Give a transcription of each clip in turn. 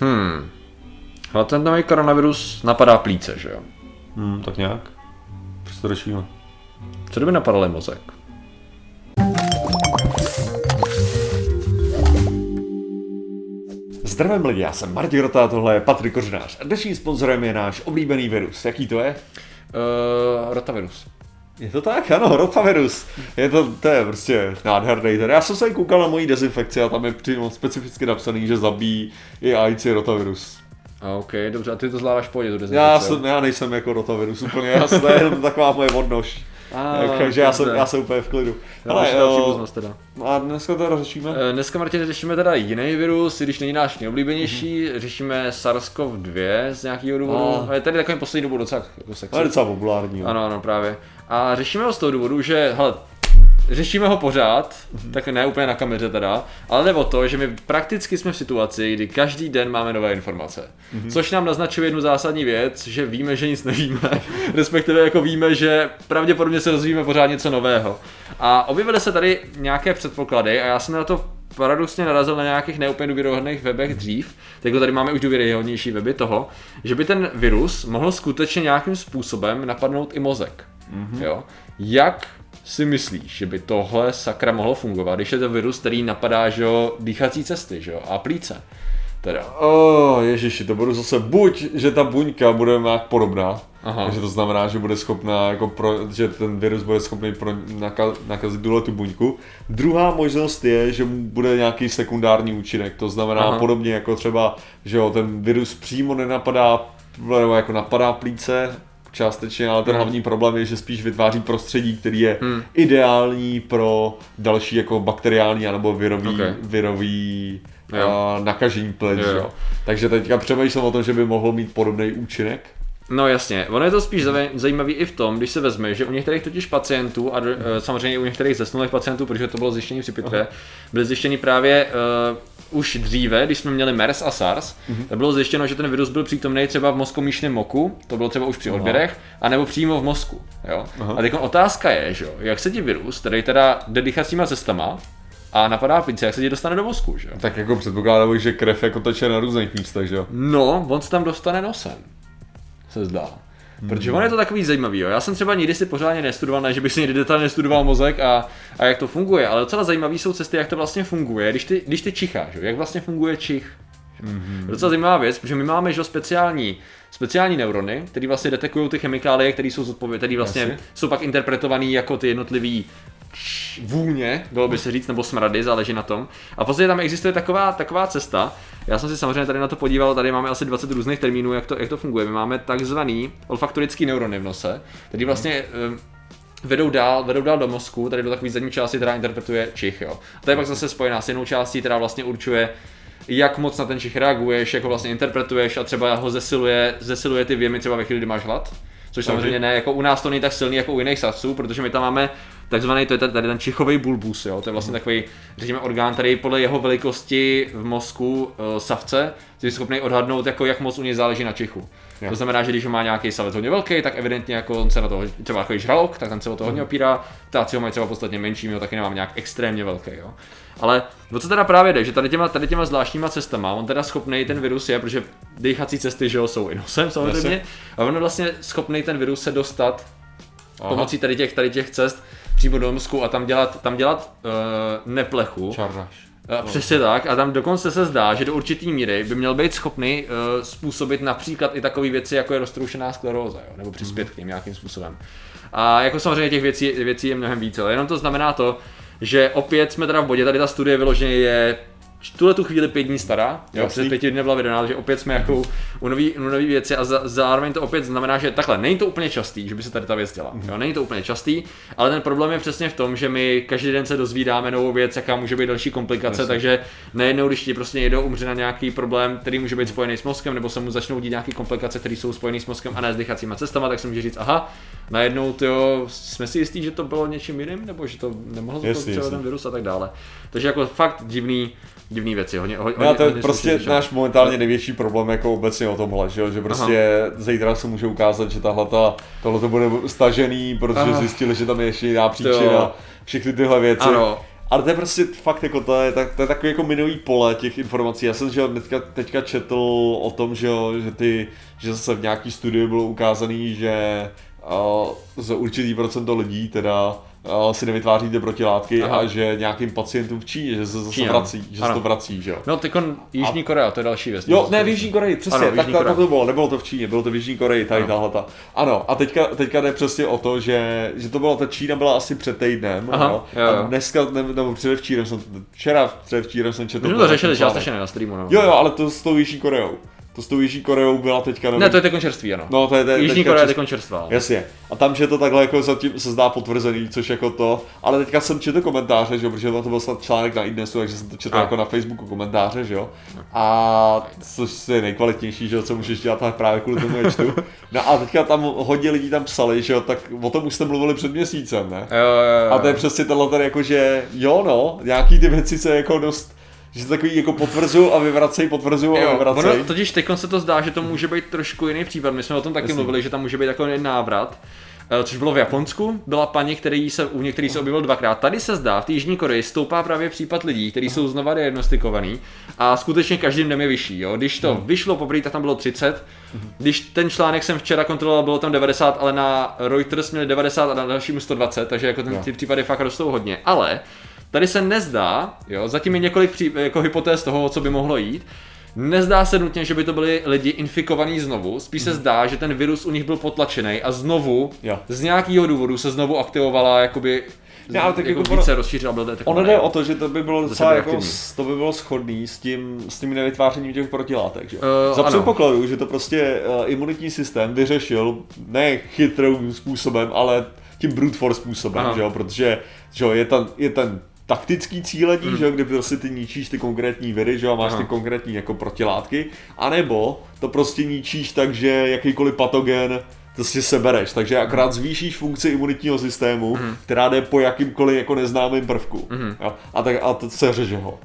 Hmm. Ale ten nový koronavirus napadá plíce, že jo? Hmm, tak nějak. Prostě to řešíme. Co kdyby napadal mozek? Zdravím lidi, já jsem Martin Rota, tohle je Patrik Kořenář a dnešním sponzorem je náš oblíbený virus. Jaký to je? Uh, rotavirus. Je to tak? Ano, rotavirus. Je to, to je prostě nádherný. Já jsem se koukal na mojí dezinfekci a tam je přímo specificky napsaný, že zabíjí i AIDS rotavirus. A OK, dobře, a ty to zvládáš pohodě, tu dezinfekci. Já, jsem, já nejsem jako rotavirus úplně, já jsem, to je taková moje odnož. Takže já jsem, já jsem úplně v klidu. Ale jo, teda. A dneska teda řešíme? Eh, dneska, Martin, řešíme teda jiný virus, i když není náš nejoblíbenější, mm-hmm. řešíme SARS-CoV-2 z nějakého důvodu. A je tady takový poslední dobu docela jako sexy. Ale docela populární. Ano, ano, právě. A řešíme ho z toho důvodu, že, hele, řešíme ho pořád, mm-hmm. tak ne úplně na kameře teda, ale jde o to, že my prakticky jsme v situaci, kdy každý den máme nové informace. Mm-hmm. Což nám naznačuje jednu zásadní věc, že víme, že nic nevíme, respektive jako víme, že pravděpodobně se dozvíme pořád něco nového. A objevily se tady nějaké předpoklady a já jsem na to paradoxně narazil na nějakých neúplně důvěryhodných webech dřív, tak tady máme už důvěryhodnější weby toho, že by ten virus mohl skutečně nějakým způsobem napadnout i mozek. Mm-hmm. Jo? Jak si myslíš, že by tohle sakra mohlo fungovat, když je to virus, který napadá, že jo, dýchací cesty, že jo, a plíce? Teda. Oh, ježiši, to bude zase buď, že ta buňka bude nějak podobná, Aha. takže to znamená, že bude schopná, jako pro, že ten virus bude schopný pro, nakazit tuhle tu buňku. Druhá možnost je, že bude nějaký sekundární účinek, to znamená Aha. podobně jako třeba, že jo, ten virus přímo nenapadá, nebo jako napadá plíce, částečně, ale ten hmm. hlavní problém je, že spíš vytváří prostředí, který je hmm. ideální pro další jako bakteriální nebo virový, okay. virový uh, nakažení plic. Jo. Jo. Takže teďka přemýšlím o tom, že by mohl mít podobný účinek. No jasně, ono je to spíš zajímavý i v tom, když se vezme, že u některých totiž pacientů a e, samozřejmě u některých zesnulých pacientů, protože to bylo zjištění při pitvě, byly zjištěny právě uh, už dříve, když jsme měli MERS a SARS, mm-hmm. tak bylo zjištěno, že ten virus byl přítomný třeba v mozkomíšném moku, to bylo třeba už při odběrech, anebo přímo v mozku. Jo? A teď otázka je, že jak se ti virus, který teda jde dýchacíma cestama, a napadá pizza, jak se ti dostane do mozku, že Tak jako předpokládám, že krev jako teče na různých místech, že jo? No, on se tam dostane nosem, se zdá. Protože on je to takový zajímavý. Jo. Já jsem třeba nikdy si pořádně nestudoval, ne, že bych si někdy detailně studoval mozek a, a jak to funguje, ale docela zajímavý jsou cesty, jak to vlastně funguje, když ty, když ty čicháš, jo. jak vlastně funguje čich. Mm-hmm. Docela zajímavá věc, protože my máme že speciální, speciální neurony, které vlastně detekují ty chemikálie, které jsou zodpovědné, které vlastně Asi. jsou pak interpretované jako ty jednotlivé vůně, bylo by se říct, nebo smrady, záleží na tom. A v podstatě tam existuje taková, taková cesta. Já jsem si samozřejmě tady na to podíval, tady máme asi 20 různých termínů, jak to, jak to funguje. My máme takzvaný olfaktorický neurony v nose, který vlastně hmm. vedou dál, vedou dál do mozku, tady do takové zadní části, která interpretuje čich. Jo. A to je pak zase spojená s jinou částí, která vlastně určuje, jak moc na ten čich reaguješ, jak ho vlastně interpretuješ a třeba ho zesiluje, zesiluje ty věmy třeba ve chvíli, kdy máš hlad. Což samozřejmě ne, jako u nás to není tak silný jako u jiných savců, protože my tam máme takzvaný, to je tady ten čichový bulbus, jo? to je vlastně mm. takový, řekněme, orgán, který podle jeho velikosti v mozku uh, savce je schopný odhadnout, jako jak moc u něj záleží na čichu. Jo. To znamená, že když má nějaký savec hodně velký, tak evidentně jako on se na to, třeba jako žralok, tak ten se o to hodně mhm. opírá, ptáci ho mají třeba podstatně menší, my ho taky nemám nějak extrémně velký. Jo. Ale o co teda právě jde, že tady těma, tady těma zvláštníma cestama, on teda schopný ten virus je, protože dýchací cesty že jo, jsou i nosem samozřejmě, a on je vlastně schopný ten virus se dostat Aha. pomocí tady těch, tady těch cest přímo do mozku a tam dělat, tam dělat uh, neplechu. Čarnáš. Uh, přesně tak. A tam dokonce se zdá, že do určitý míry by měl být schopný uh, způsobit například i takové věci, jako je roztroušená skleróza, jo? nebo přispět mm. k ním nějakým způsobem. A jako samozřejmě těch věcí, věcí je mnohem více, ale jenom to znamená to, že opět jsme teda v bodě, tady ta studie vyloženě je tuhle tu chvíli pět dní stará, jo, před pěti dny byla vydaná, že opět jsme jako u nový, u nový věci a za, zároveň to opět znamená, že takhle, není to úplně častý, že by se tady ta věc dělala, mm-hmm. jo, není to úplně častý, ale ten problém je přesně v tom, že my každý den se dozvídáme novou věc, jaká může být další komplikace, Jasně. takže nejednou, když ti prostě někdo umře na nějaký problém, který může být spojený s mozkem, nebo se mu začnou dít nějaké komplikace, které jsou spojené s mozkem a ne s dýchacíma cestama, tak se může říct, aha, najednou tyjo, jsme si jistí, že to bylo něčím jiným, nebo že to nemohlo to třeba ten virus a tak dále. Takže jako fakt divný, divný věci. Hodně, hodně, no, to je prostě sluší, náš momentálně největší problém jako obecně o tomhle, že, že prostě Aha. zítra se může ukázat, že tahle tohle to bude stažený, protože Aha. zjistili, že tam je ještě jiná příčina, všechny tyhle věci. Ano. ale to je prostě fakt jako, to je, to je takový jako minový pole těch informací. Já jsem že teďka, teďka četl o tom, že, že, ty, že zase v nějaký studii bylo ukázaný, že za určitý procento lidí teda si nevytváříte protilátky Aha. a že nějakým pacientům v Číně, že se zase vrací, že ano. se to vrací, že jo. No teď Jižní a... Korea, to je další věc. Jo, ne, v Jižní Koreji, přesně, ano, tak, tak, to bylo, nebylo to v Číně, bylo to v Jižní Koreji, tady tahle ta. Ano, a teďka, teďka jde přesně o to, že, že to bylo, ta Čína byla asi před týdnem, Aha, no, jo, jo. a dneska, ne, nebo předevčírem jsem, včera předevčírem jsem četl. My jsme to řešili částečně na streamu, no. Jo, jo, ale to s tou Jižní Koreou. To s tou Jižní Koreou byla teďka... Nový... Ne, to je teď čerstvý, ano. No, to je te, Jižní Korea je teď čerstvá. Jasně. A tam, že to takhle jako zatím se zdá potvrzený, což jako to, ale teďka jsem četl komentáře, že jo, protože to byl snad článek na iDnesu, takže jsem to četl a. jako na Facebooku komentáře, že jo. A což je nejkvalitnější, že jo, co můžeš dělat právě kvůli tomu čtu. No a teďka tam hodně lidí tam psali, že jo, tak o tom už jste mluvili před měsícem, ne? Jo, jo, jo. A to je přesně tenhle ten jako, že jo no, nějaký ty věci se jako dost že se takový jako potvrzují a vyvracejí, potvrzují a vyvracejí. Ono, totiž teď se to zdá, že to může být trošku jiný případ. My jsme o tom taky Jasně. mluvili, že tam může být takový návrat. Eh, což bylo v Japonsku, byla paní, který se, u některých se objevil dvakrát. Tady se zdá, v té Jižní Koreji stoupá právě případ lidí, kteří jsou znova diagnostikovaní a skutečně každým dnem je vyšší. Jo? Když to hmm. vyšlo poprvé, tak tam bylo 30. Když ten článek jsem včera kontroloval, bylo tam 90, ale na Reuters měli 90 a na dalším 120, takže jako ten, ty případy fakt rostou hodně. Ale Tady se nezdá, jo, zatím je několik pří, jako hypotéz toho, co by mohlo jít, Nezdá se nutně, že by to byli lidi infikovaní znovu, spíš se mhm. zdá, že ten virus u nich byl potlačený a znovu jo. z nějakého důvodu se znovu aktivovala jakoby ne, ale tak jako, jako více rozšířila byl Ono jde o to, že to by bylo docela jako, to by bylo schodný s tím, s tím nevytvářením těch protilátek, že? Uh, Za předpokladu, že to prostě uh, imunitní systém vyřešil ne chytrým způsobem, ale tím brute force způsobem, Aha. že jo? protože že jo, je, ten, je ten taktický cílení, mm. že kdy prostě ty ničíš ty konkrétní viry, že a máš Aha. ty konkrétní jako protilátky, anebo to prostě ničíš tak, že jakýkoliv patogen to si sebereš, takže akorát zvýšíš funkci imunitního systému, mm. která jde po jakýmkoliv jako neznámým prvku. Mm. Jo? A, tak, a to se řeže ho.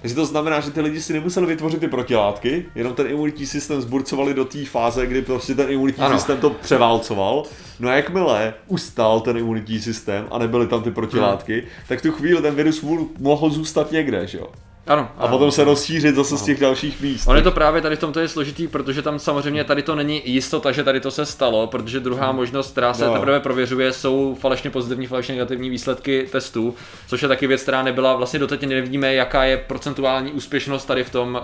Takže to znamená, že ty lidi si nemuseli vytvořit ty protilátky, jenom ten imunitní systém zburcovali do té fáze, kdy prostě ten imunitní ano. systém to převálcoval. No a jakmile ustal ten imunitní systém a nebyly tam ty protilátky, mm. tak tu chvíli ten virus mohl zůstat někde, že jo. Ano, a potom se rozšířit zase ano. z těch dalších míst. On je to právě tady v tomto je složitý, protože tam samozřejmě tady to není jistota, že tady to se stalo, protože druhá hmm. možnost, která se no. teprve prověřuje, jsou falešně pozitivní, falešně negativní výsledky testů, což je taky věc, která nebyla, vlastně doteď nevíme, jaká je procentuální úspěšnost tady v tom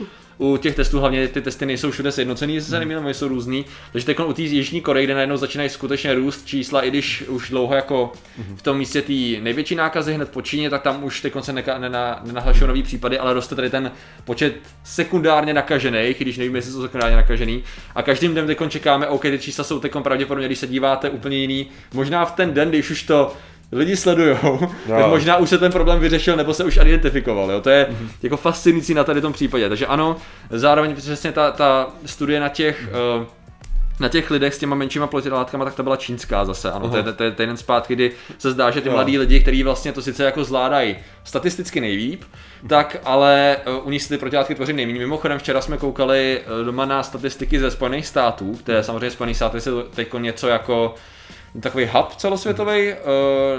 uh, u těch testů hlavně ty testy nejsou všude sjednocený, se hmm. nemýlím, jsou různý. Takže teď u té Jižní Koreje, kde najednou začínají skutečně růst čísla, i když už dlouho jako hmm. v tom místě té největší nákazy hned po Číně, tak tam už teď se neka, nena, nenahlašují nový případy, ale roste tady ten počet sekundárně nakažených, když nevím, jestli jsou sekundárně nakažený. A každým dnem teď čekáme, OK, ty čísla jsou teď pravděpodobně, když se díváte úplně jiný. Možná v ten den, když už to lidi sledují, tak možná už se ten problém vyřešil nebo se už identifikoval. Jo? To je mm-hmm. jako fascinující na tady tom případě. Takže ano, zároveň přesně ta, ta studie na těch uh, na těch lidech s těma menšíma protilátkama, tak to byla čínská zase, ano, to je, to je ten zpátky, kdy se zdá, že ty jo. mladí lidi, kteří vlastně to sice jako zvládají statisticky nejlíp, tak ale uh, u nich si ty protilátky tvoří nejméně. Mimochodem včera jsme koukali uh, doma na statistiky ze Spojených států, které samozřejmě Spojených států je teď něco jako takový hub celosvětový uh,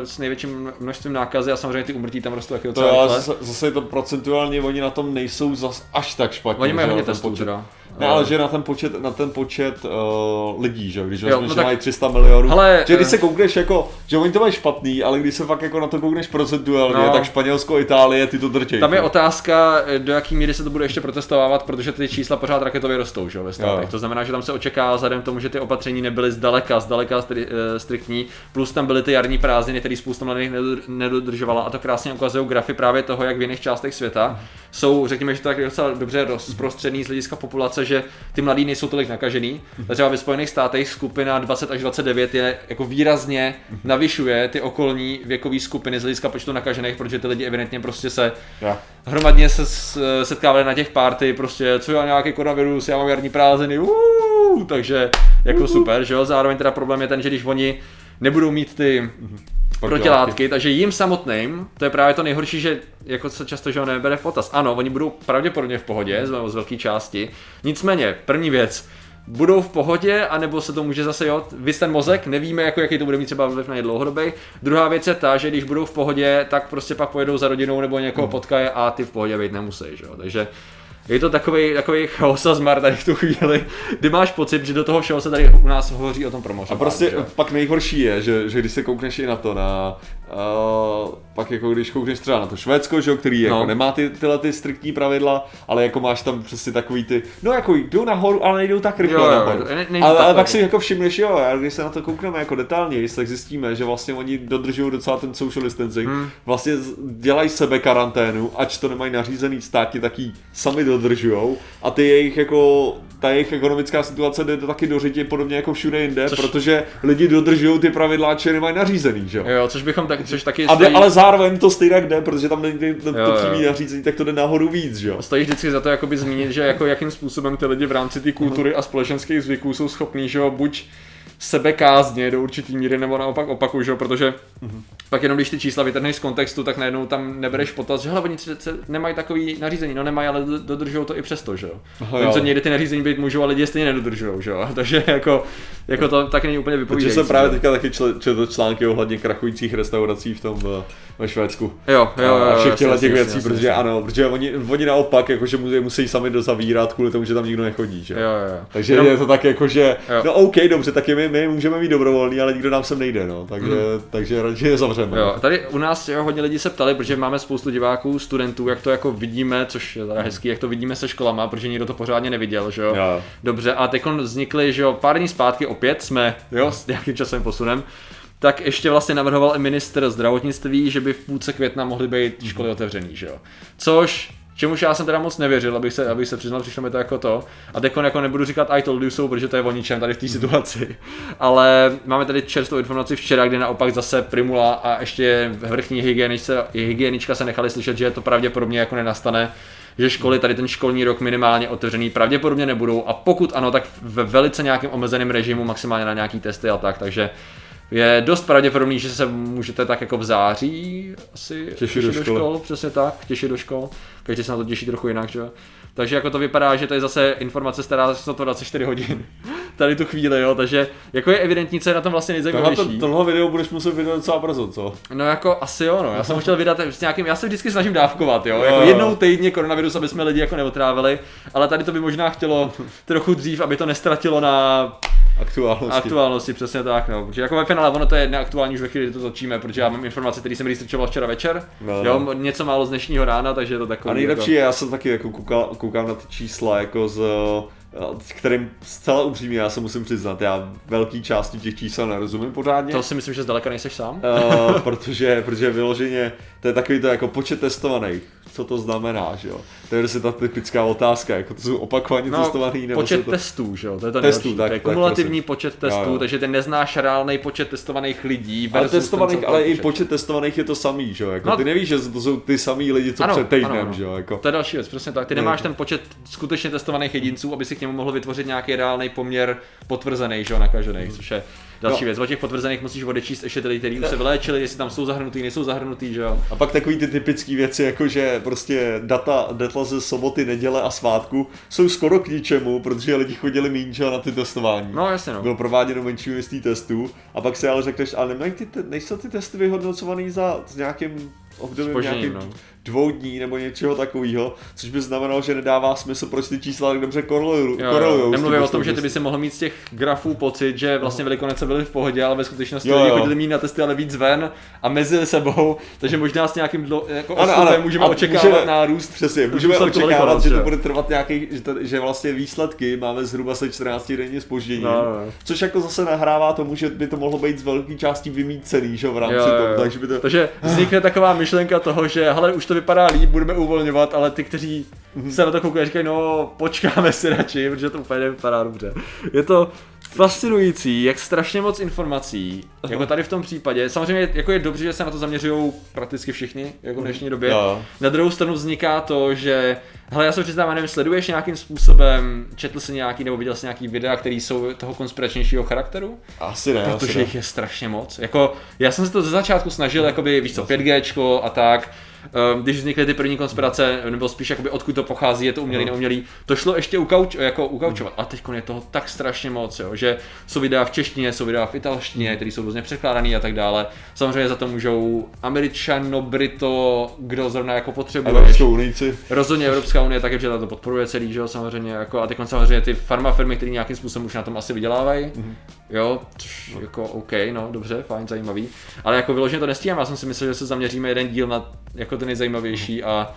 s největším množstvím nákazy a samozřejmě ty umrtí tam rostou taky docela to zase, zase je to procentuálně, oni na tom nejsou zas až tak špatně. Oni mají hodně testů teda. Ne, ale že na ten počet, na ten počet uh, lidí, že když jo, no že tak... mají 300 milionů, ale, že když uh... se koukneš jako, že oni to mají špatný, ale když se fakt jako na to koukneš procentuálně, no. tak Španělsko, Itálie, ty to drtějí. Tam je otázka, do jaký míry se to bude ještě protestovávat, protože ty čísla pořád raketově rostou, že ve státech. Jo. To znamená, že tam se očekává vzhledem tomu, že ty opatření nebyly zdaleka, zdaleka stri, uh, striktní, plus tam byly ty jarní prázdniny, které spousta mladých nedodržovala a to krásně ukazují grafy právě toho, jak v jiných částech světa mhm. jsou, řekněme, že to tak docela dobře rozprostřený z hlediska populace, že ty mladí nejsou tolik nakažený. Mm-hmm. Třeba ve Spojených státech skupina 20 až 29 je jako výrazně mm-hmm. navyšuje ty okolní věkové skupiny z hlediska počtu nakažených, protože ty lidi evidentně prostě se yeah. hromadně se setkávali na těch party, prostě co já nějaký koronavirus, já mám jarní prázdniny, takže jako super, že jo. Zároveň teda problém je ten, že když oni nebudou mít ty mm-hmm protilátky, takže jim samotným, to je právě to nejhorší, že jako se často že ho nebere v potaz. Ano, oni budou pravděpodobně v pohodě z, z velké části. Nicméně, první věc, budou v pohodě, anebo se to může zase, jo, vys ten mozek, nevíme, jako, jaký to bude mít třeba vliv na ně dlouhodobý. Druhá věc je ta, že když budou v pohodě, tak prostě pak pojedou za rodinou nebo někoho hmm. potkají a ty v pohodě být nemusí, jo. Takže je to takový, takový chaos a zmar tady v tu chvíli, kdy máš pocit, že do toho všeho se tady u nás hovoří o tom promořování. A prostě že? pak nejhorší je, že, že když se koukneš i na to, na, uh, pak jako když koukneš třeba na to Švédsko, že, který jako no. jako nemá ty, tyhle ty striktní pravidla, ale jako máš tam přesně takový ty, no jako jdou nahoru, ale nejdou tak rychle jo, nahoru. Ne, ne, ale, ale pak si jako všimneš, jo, a když se na to koukneme jako detailně, tak zjistíme, že vlastně oni dodržují docela ten social distancing, hmm. vlastně dělají sebe karanténu, ač to nemají nařízený státě, taky sami dodržujou a ty jejich jako ta jejich ekonomická situace jde taky do řitě podobně jako všude jinde, což... protože lidi dodržují ty pravidla, či nemají nařízený, že jo? Jo, což bychom tak, což taky stojí... Ale zároveň to stejně jde, protože tam není to, to přímý nařízení, tak to jde nahoru víc, že jo? Stojí vždycky za to jakoby zmínit, že jako jakým způsobem ty lidi v rámci té kultury a společenských zvyků jsou schopní, že jo, buď sebekázně do určitý míry, nebo naopak opaku, že? protože mm-hmm. pak jenom když ty čísla vytrhneš z kontextu, tak najednou tam nebereš potaz, že hele, oni nemají takový nařízení, no nemají, ale dodržují to i přesto, že jo. Co někdy ty nařízení být můžou, ale lidi stejně nedodržují, že jo. Takže jako, jako to tak není úplně vypovídající. Takže jsem právě teďka taky četl články ohledně krachujících restaurací v tom eh, ve Švédsku. Jo, jo, jo. A všech těchto těch věcí, jasně, protože jasně. ano, protože oni, oni naopak, jakože musí, musí sami dozavírat kvůli tomu, že tam nikdo nechodí, že? Jo, jo. Takže Jenom... je to tak jako, že, jo. no OK, dobře, tak my, my můžeme mít dobrovolný, ale nikdo nám sem nejde, no, takže, mm. takže radši je zavřeme. Jo, tady u nás jo, hodně lidí se ptali, protože máme spoustu diváků, studentů, jak to jako vidíme, což je teda hezký, jak to vidíme se školama, protože nikdo to pořádně neviděl, že jo. jo. Dobře, a teď vznikly, že jo, pár dní zpátky opět jsme, jo, s nějakým časem posunem, tak ještě vlastně navrhoval i minister zdravotnictví, že by v půlce května mohly být školy otevřený, že jo. Což Čemuž já jsem teda moc nevěřil, abych se, abych se přiznal, přišlo mi to jako to. A teď jako nebudu říkat I told you so, protože to je o ničem tady v té situaci. Ale máme tady čerstvou informaci včera, kdy naopak zase Primula a ještě vrchní hygienička, hygienička se nechali slyšet, že to pravděpodobně jako nenastane že školy tady ten školní rok minimálně otevřený pravděpodobně nebudou a pokud ano, tak ve velice nějakém omezeném režimu, maximálně na nějaký testy a tak, takže je dost pravděpodobný, že se můžete tak jako v září asi těšit, těšit do, do škol, přesně tak, těšit do škol. Každý se na to těší trochu jinak, že Takže jako to vypadá, že to je zase informace stará se to 24 hodin. Tady tu chvíli, jo, takže jako je evidentní, co je na tom vlastně nejzajímavější. Tohle, tohle video budeš muset vydat docela brzo, co? No jako asi jo, no. Já jsem chtěl vydat s nějakým, já se vždycky snažím dávkovat, jo. Jako jednou týdně koronavirus, aby jsme lidi jako neotrávili, ale tady to by možná chtělo trochu dřív, aby to nestratilo na Aktuálnosti. Aktuálnosti, přesně tak, no. Protože jako ve finále ono to je neaktuální už ve chvíli, kdy to točíme, protože já mám informace, které jsem researchoval včera večer. No, jo, no. něco málo z dnešního rána, takže je to takový. A nejlepší jako... je, já jsem taky jako koukal, koukám na ty čísla jako z kterým zcela upřímně já se musím přiznat, já velký části těch čísel nerozumím pořádně. To si myslím, že zdaleka nejseš sám. Uh, protože, protože vyloženě to je takový to jako počet testovaných co to znamená, že jo. To je prostě ta typická otázka, jako to jsou opakovaně no, testovaný nebo počet to... testů, že jo, to je to testů, nejlepší. tak, to je kumulativní tak, počet testů, jo, jo. takže ten neznáš reálný počet testovaných lidí ale testovaných, ten, ale i počet testovaných je to samý, že jo, jako no, ty nevíš, že to jsou ty samý lidi, co ano, před týdnem, ano, ano. že jo, jako. To je další věc, přesně tak, ty nemáš ten počet skutečně testovaných jedinců, aby si němu mohl vytvořit nějaký reálný poměr potvrzený, že jo, nakažených, což je Další no. věc, o těch potvrzených musíš odečíst ještě ty, kteří už se vyléčili, jestli tam jsou zahrnutý, nejsou zahrnutý, že jo. A pak takový ty typické věci, jako že prostě data, data ze soboty, neděle a svátku jsou skoro k ničemu, protože lidi chodili méně na ty testování. No jasně no. Bylo prováděno menší množství testů a pak si ale řekneš, ale nemají ty, nejsou ty testy vyhodnocovaný za s nějakým obdobím nějakým no dvou dní nebo něčeho takového, což by znamenalo, že nedává smysl, proč ty čísla tak dobře korolují. Nemluvím o tom, že ty by si mohl mít z těch grafů pocit, že vlastně velikonece byly v pohodě, ale ve skutečnosti jo, lidi chodili mít na testy, ale víc ven a mezi sebou, takže možná s nějakým dlo, jako ano, ano, můžeme očekávat můžeme, nárůst. Přesně, můžeme očekávat, že to bude trvat nějaký, že, to, že vlastně výsledky máme zhruba se 14 denně spoždění, no, no. což jako zase nahrává tomu, že by to mohlo být z velké části vymícený, že v rámci jo, toho. Takže, by to... takže vznikne taková myšlenka toho, že hele, už to to vypadá líp, budeme uvolňovat, ale ty, kteří mm-hmm. se na to koukají, říkají, no počkáme si radši, protože to úplně nevypadá dobře. Je to fascinující, jak strašně moc informací, Aha. jako tady v tom případě. Samozřejmě jako je dobře, že se na to zaměřují prakticky všichni, jako v dnešní době. No. Na druhou stranu vzniká to, že, hele, já se přiznám, nevím, sleduješ nějakým způsobem, četl jsi nějaký nebo viděl jsi nějaký videa, které jsou toho konspiračnějšího charakteru? Asi ne. Protože asi jich ne. je strašně moc. Jako, já jsem se to ze začátku snažil, jakoby, víš co, 5G a tak, když vznikly ty první konspirace, nebo spíš jakoby odkud to pochází, je to umělý, neumělý, to šlo ještě ukauč, jako ukaučovat. A teď je toho tak strašně moc, jo, že jsou videa v češtině, jsou videa v italštině, které jsou různě překládané a tak dále. Samozřejmě za to můžou Američano, Brito, kdo zrovna jako potřebuje. Evropskou unici. Rozhodně Evropská unie také, že to podporuje celý, že jo, samozřejmě, jako, a teď samozřejmě ty farma firmy, které nějakým způsobem už na tom asi vydělávají, mm-hmm. jo, což jako OK, no, dobře, fajn, zajímavý, ale jako vyloženě to nestíhám, já jsem si myslel, že se zaměříme jeden díl na jako ten nejzajímavější a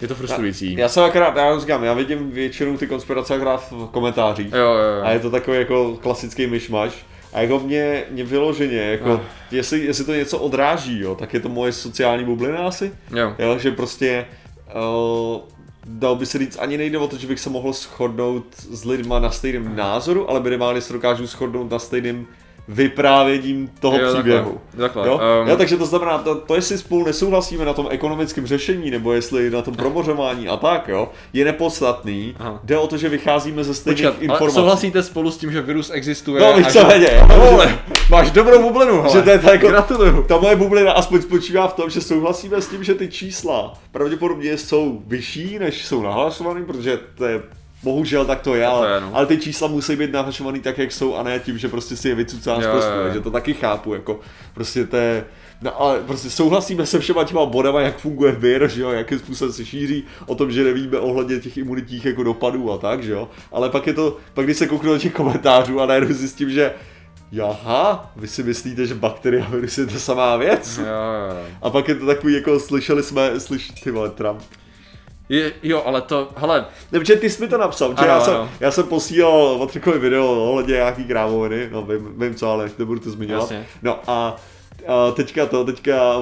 je to frustrující. Já, já jsem akorát, já říkám, já vidím většinou ty konspirace akorát v komentářích. Jo, jo, jo. A je to takový jako klasický myšmaš. A jako mě, mě vyloženě, jako, oh. jestli, jestli to něco odráží, jo, tak je to moje sociální bublina asi. Jo. jo že prostě uh, dal by se říct, ani nejde o to, že bych se mohl shodnout s lidma na stejném názoru, ale minimálně se dokážu shodnout na stejném vyprávěním toho jo, příběhu. Takhle, takhle. Jo? Um, jo, takže to znamená, to, to, jestli spolu nesouhlasíme na tom ekonomickém řešení, nebo jestli na tom promořování a tak, jo, je nepodstatný. Aha. Jde o to, že vycházíme ze stejných Počkat, informací. Souhlasíte spolu s tím, že virus existuje? No, víš co, že... máš dobrou bublinu, hele. Že to je ta, jako, Gratuluju. Ta moje bublina aspoň spočívá v tom, že souhlasíme s tím, že ty čísla pravděpodobně jsou vyšší, než jsou nahlasované, protože to je Bohužel tak to je, ale, je, no. ale ty čísla musí být nahlašovaný tak, jak jsou a ne tím, že prostě si je vycucá z prostu, že to taky chápu, jako prostě to je, No ale prostě souhlasíme se všema těma bodama, jak funguje vir, že jo, jakým způsobem se šíří, o tom, že nevíme ohledně těch imunitních jako dopadů a tak, že jo. Ale pak je to, pak když se kouknu do těch komentářů a najednou zjistím, že Jaha, vy si myslíte, že bakterie a virus je to samá věc? Jo, jo. A pak je to takový, jako slyšeli jsme, slyš, ty vole, Trump. Je, jo, ale to, hele. Ne, protože ty jsi mi to napsal, že ano, já, jsem, ano. já jsem posílal Patrikovi video ohledně nějaký krávoviny, no vím, vím co, ale nebudu to zmiňovat. Jasně. No a a teďka to, teďka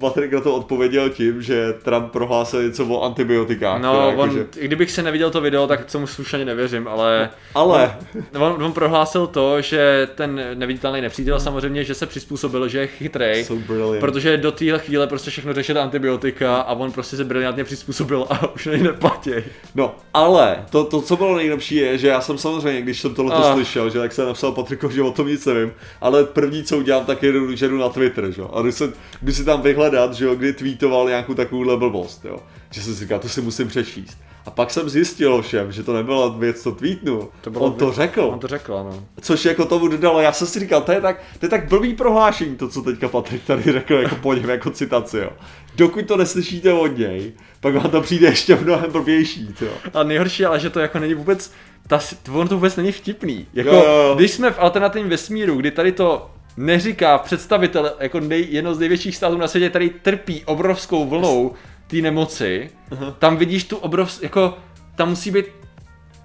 Patrik na to odpověděl tím, že Trump prohlásil něco o antibiotikách. No, teda, on, že... kdybych se neviděl to video, tak tomu slušně nevěřím, ale... Ale... On, on, on prohlásil to, že ten neviditelný nepřítel samozřejmě, že se přizpůsobil, že je chytrej, so protože do téhle chvíle prostě všechno řešit antibiotika a on prostě se briliantně přizpůsobil a už nej neplatí. No, ale to, to, co bylo nejlepší je, že já jsem samozřejmě, když jsem tohle ah. slyšel, že tak jsem napsal Patrikovi, že o tom nic nevím, ale první, co udělám, tak je, že jdu na Twitter, že jo. A když, se, když si tam vyhledat, že jo, kdy tweetoval nějakou takovou blbost, jo. Že jsem si říkal, to si musím přečíst. A pak jsem zjistil všem, že to nebyla věc, co tweetnul. To bylo on to řekl. On to řekl, ano. Což jako tomu dodalo, já jsem si říkal, to je tak, to je tak blbý prohlášení, to, co teďka Patrik tady řekl jako po něm, jako citaci, jo. Dokud to neslyšíte od něj, pak vám to přijde ještě mnohem blbější, jo. A nejhorší, ale že to jako není vůbec, ta, on to vůbec není vtipný. Jako, jo, jo. když jsme v alternativním vesmíru, kdy tady to neříká představitel jako nej, jedno z největších států na světě, který trpí obrovskou vlnou té nemoci, uh-huh. tam vidíš tu obrovskou, jako tam musí být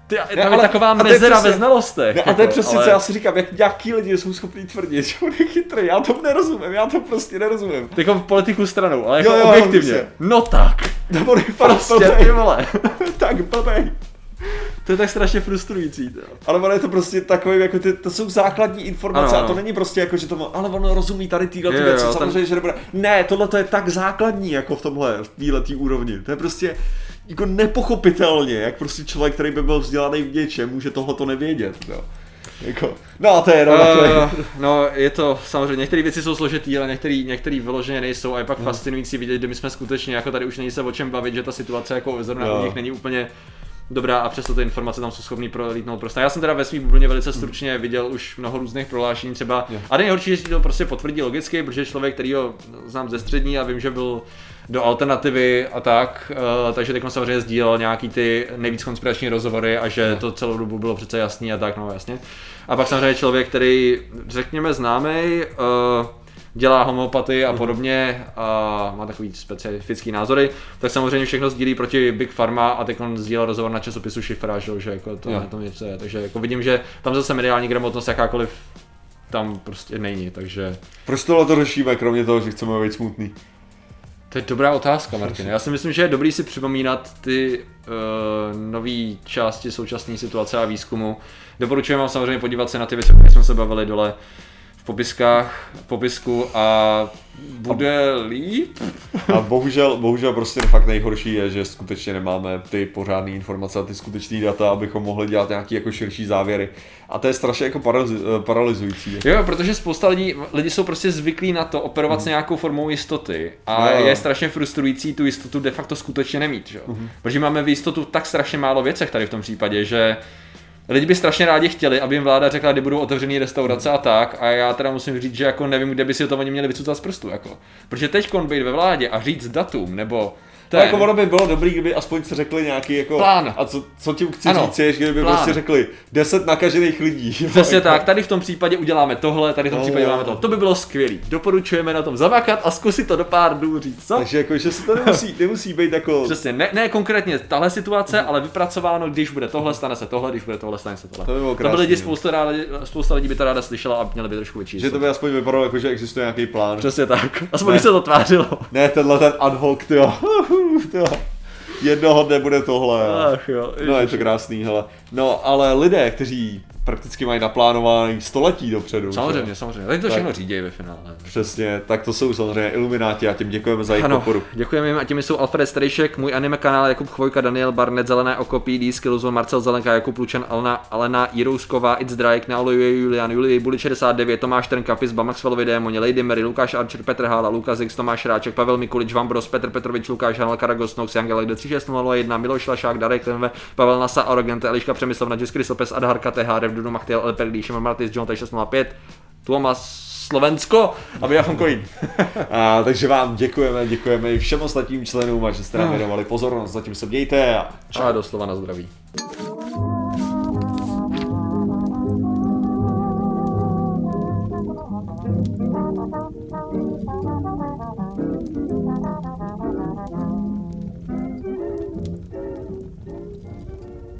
ty, tam ne, ale, je taková mezera přesně, ve znalostech. Ne, a to je přesně, ale... co já si říkám, jak nějaký lidi jsou schopní tvrdit, že on je chytrý, já to nerozumím, já to prostě nerozumím. Jako v politiku stranou, ale jako jo, jo, objektivně. No tak. Nebo prostě, ty vole. tak blbej. To je tak strašně frustrující. To. Ale ono je to prostě takové, jako ty, to jsou základní informace ano, ano. a to není prostě jako, že to, ale ono rozumí tady tyhle ty věci, samozřejmě, ten... že nebude. Ne, tohle to je tak základní jako v tomhle, v téhle úrovni. To je prostě jako nepochopitelně, jak prostě člověk, který by byl vzdělaný v něčem, může tohle to nevědět. No. Jako, no a to je no, uh, no, je to samozřejmě, některé věci jsou složitý, ale některé některý vyloženě nejsou a je pak no. fascinující vidět, kde my jsme skutečně, jako tady už není se o čem bavit, že ta situace jako zrovna no. u nich není úplně dobrá a přesto ty informace tam jsou schopný prolítnout prostě. Já jsem teda ve svým úplně velice stručně viděl už mnoho různých prohlášení třeba. Yeah. A nejhorší, že to prostě potvrdí logicky, protože člověk, který ho znám ze střední a vím, že byl do alternativy a tak, uh, takže teď samozřejmě sdílel nějaký ty nejvíc konspirační rozhovory a že yeah. to celou dobu bylo přece jasný a tak, no jasně. A pak samozřejmě člověk, který řekněme známý, uh, dělá homeopatii a podobně a má takový specifický názory, tak samozřejmě všechno sdílí proti Big Pharma a teď on sdílel rozhovor na časopisu Šifra, že jako to tom něco je. Takže jako vidím, že tam zase mediální gramotnost jakákoliv tam prostě není, takže... Proč tohle to řešíme, kromě toho, že chceme být smutný? To je dobrá otázka, Martin. Já si myslím, že je dobrý si připomínat ty uh, nové části současné situace a výzkumu. Doporučuji vám samozřejmě podívat se na ty věci, které jsme se bavili dole v popiskách, v popisku a bude líp. A bohužel, bohužel prostě fakt nejhorší je, že skutečně nemáme ty pořádné informace a ty skutečné data, abychom mohli dělat nějaký jako širší závěry. A to je strašně jako paralyzující. Jo, protože spousta lidí, lidi jsou prostě zvyklí na to operovat hmm. s nějakou formou jistoty a no, je strašně frustrující tu jistotu de facto skutečně nemít, že? Hmm. Protože máme v jistotu tak strašně málo věcech tady v tom případě, že Lidi by strašně rádi chtěli, aby jim vláda řekla, kdy budou otevřený restaurace a tak. A já teda musím říct, že jako nevím, kde by si to oni měli vycucat z prstu. Jako. Protože teď být ve vládě a říct datum nebo to jako ono by bylo dobrý, kdyby aspoň se řekli nějaký jako... Plán. A co, co tím chci ano, říct je, kdyby plán. prostě řekli 10 nakažených lidí. Přesně tak, tady v tom případě uděláme tohle, tady v tom no, případě uděláme to. To by bylo skvělé. Doporučujeme na tom zamakat a zkusit to do pár dnů říct. Co? Takže jako, že se to nemusí, nemusí být jako... Přesně, ne, ne konkrétně tahle situace, ale vypracováno, když bude tohle, stane se tohle, když bude tohle, stane se tohle. To by, bylo krásný, to by lidi, spousta, rádi, spousta lidí by to ráda slyšela a měli by trošku větší. Že to by aspoň vypadalo jako, že existuje nějaký plán. Přesně tak. Aspoň by se to tvářilo. Ne, tenhle ten ad hoc, tyjo. Jednoho dne bude tohle. Ach jo. No je to krásný, hele. No ale lidé, kteří prakticky mají naplánovaný století dopředu. Samozřejmě, že? samozřejmě. Ale to všechno řídí ve finále. Přesně, tak to jsou samozřejmě Ilumináti a tím děkujeme za jejich ano, podporu. Děkujeme jim a těmi jsou Alfred Strejšek, můj anime kanál Jakub Chvojka, Daniel Barnet, Zelené oko, PD, Skillzone, Marcel Zelenka, Jakub Lučan, Alena, Alena Jirousková, It's Drake, Neolejuje Julian, Julie, Buli 69, Tomáš Trnka, Pizba, Maxwellovi Démoni, Lady Mary, Lukáš Archer, Petr Hála, Lukas X, Tomáš Ráček, Pavel Mikulič, Vambros, Petr Petrovič, Lukáš Hanel, Karagos, Nox, Jangelek, 3601, Miloš Lašák, Darek Lenve, Pavel Nasa, Arogente, Eliška Přemyslov, Nadžis Krysopes, Adharka, THR, Dudu Machtiel, Elper, Líšem Martis, John 605, Tuomas Slovensko a Via Coin. a, takže vám děkujeme, děkujeme i všem ostatním členům a že jste nám věnovali pozornost. Zatím se mějte a čau. A doslova na zdraví.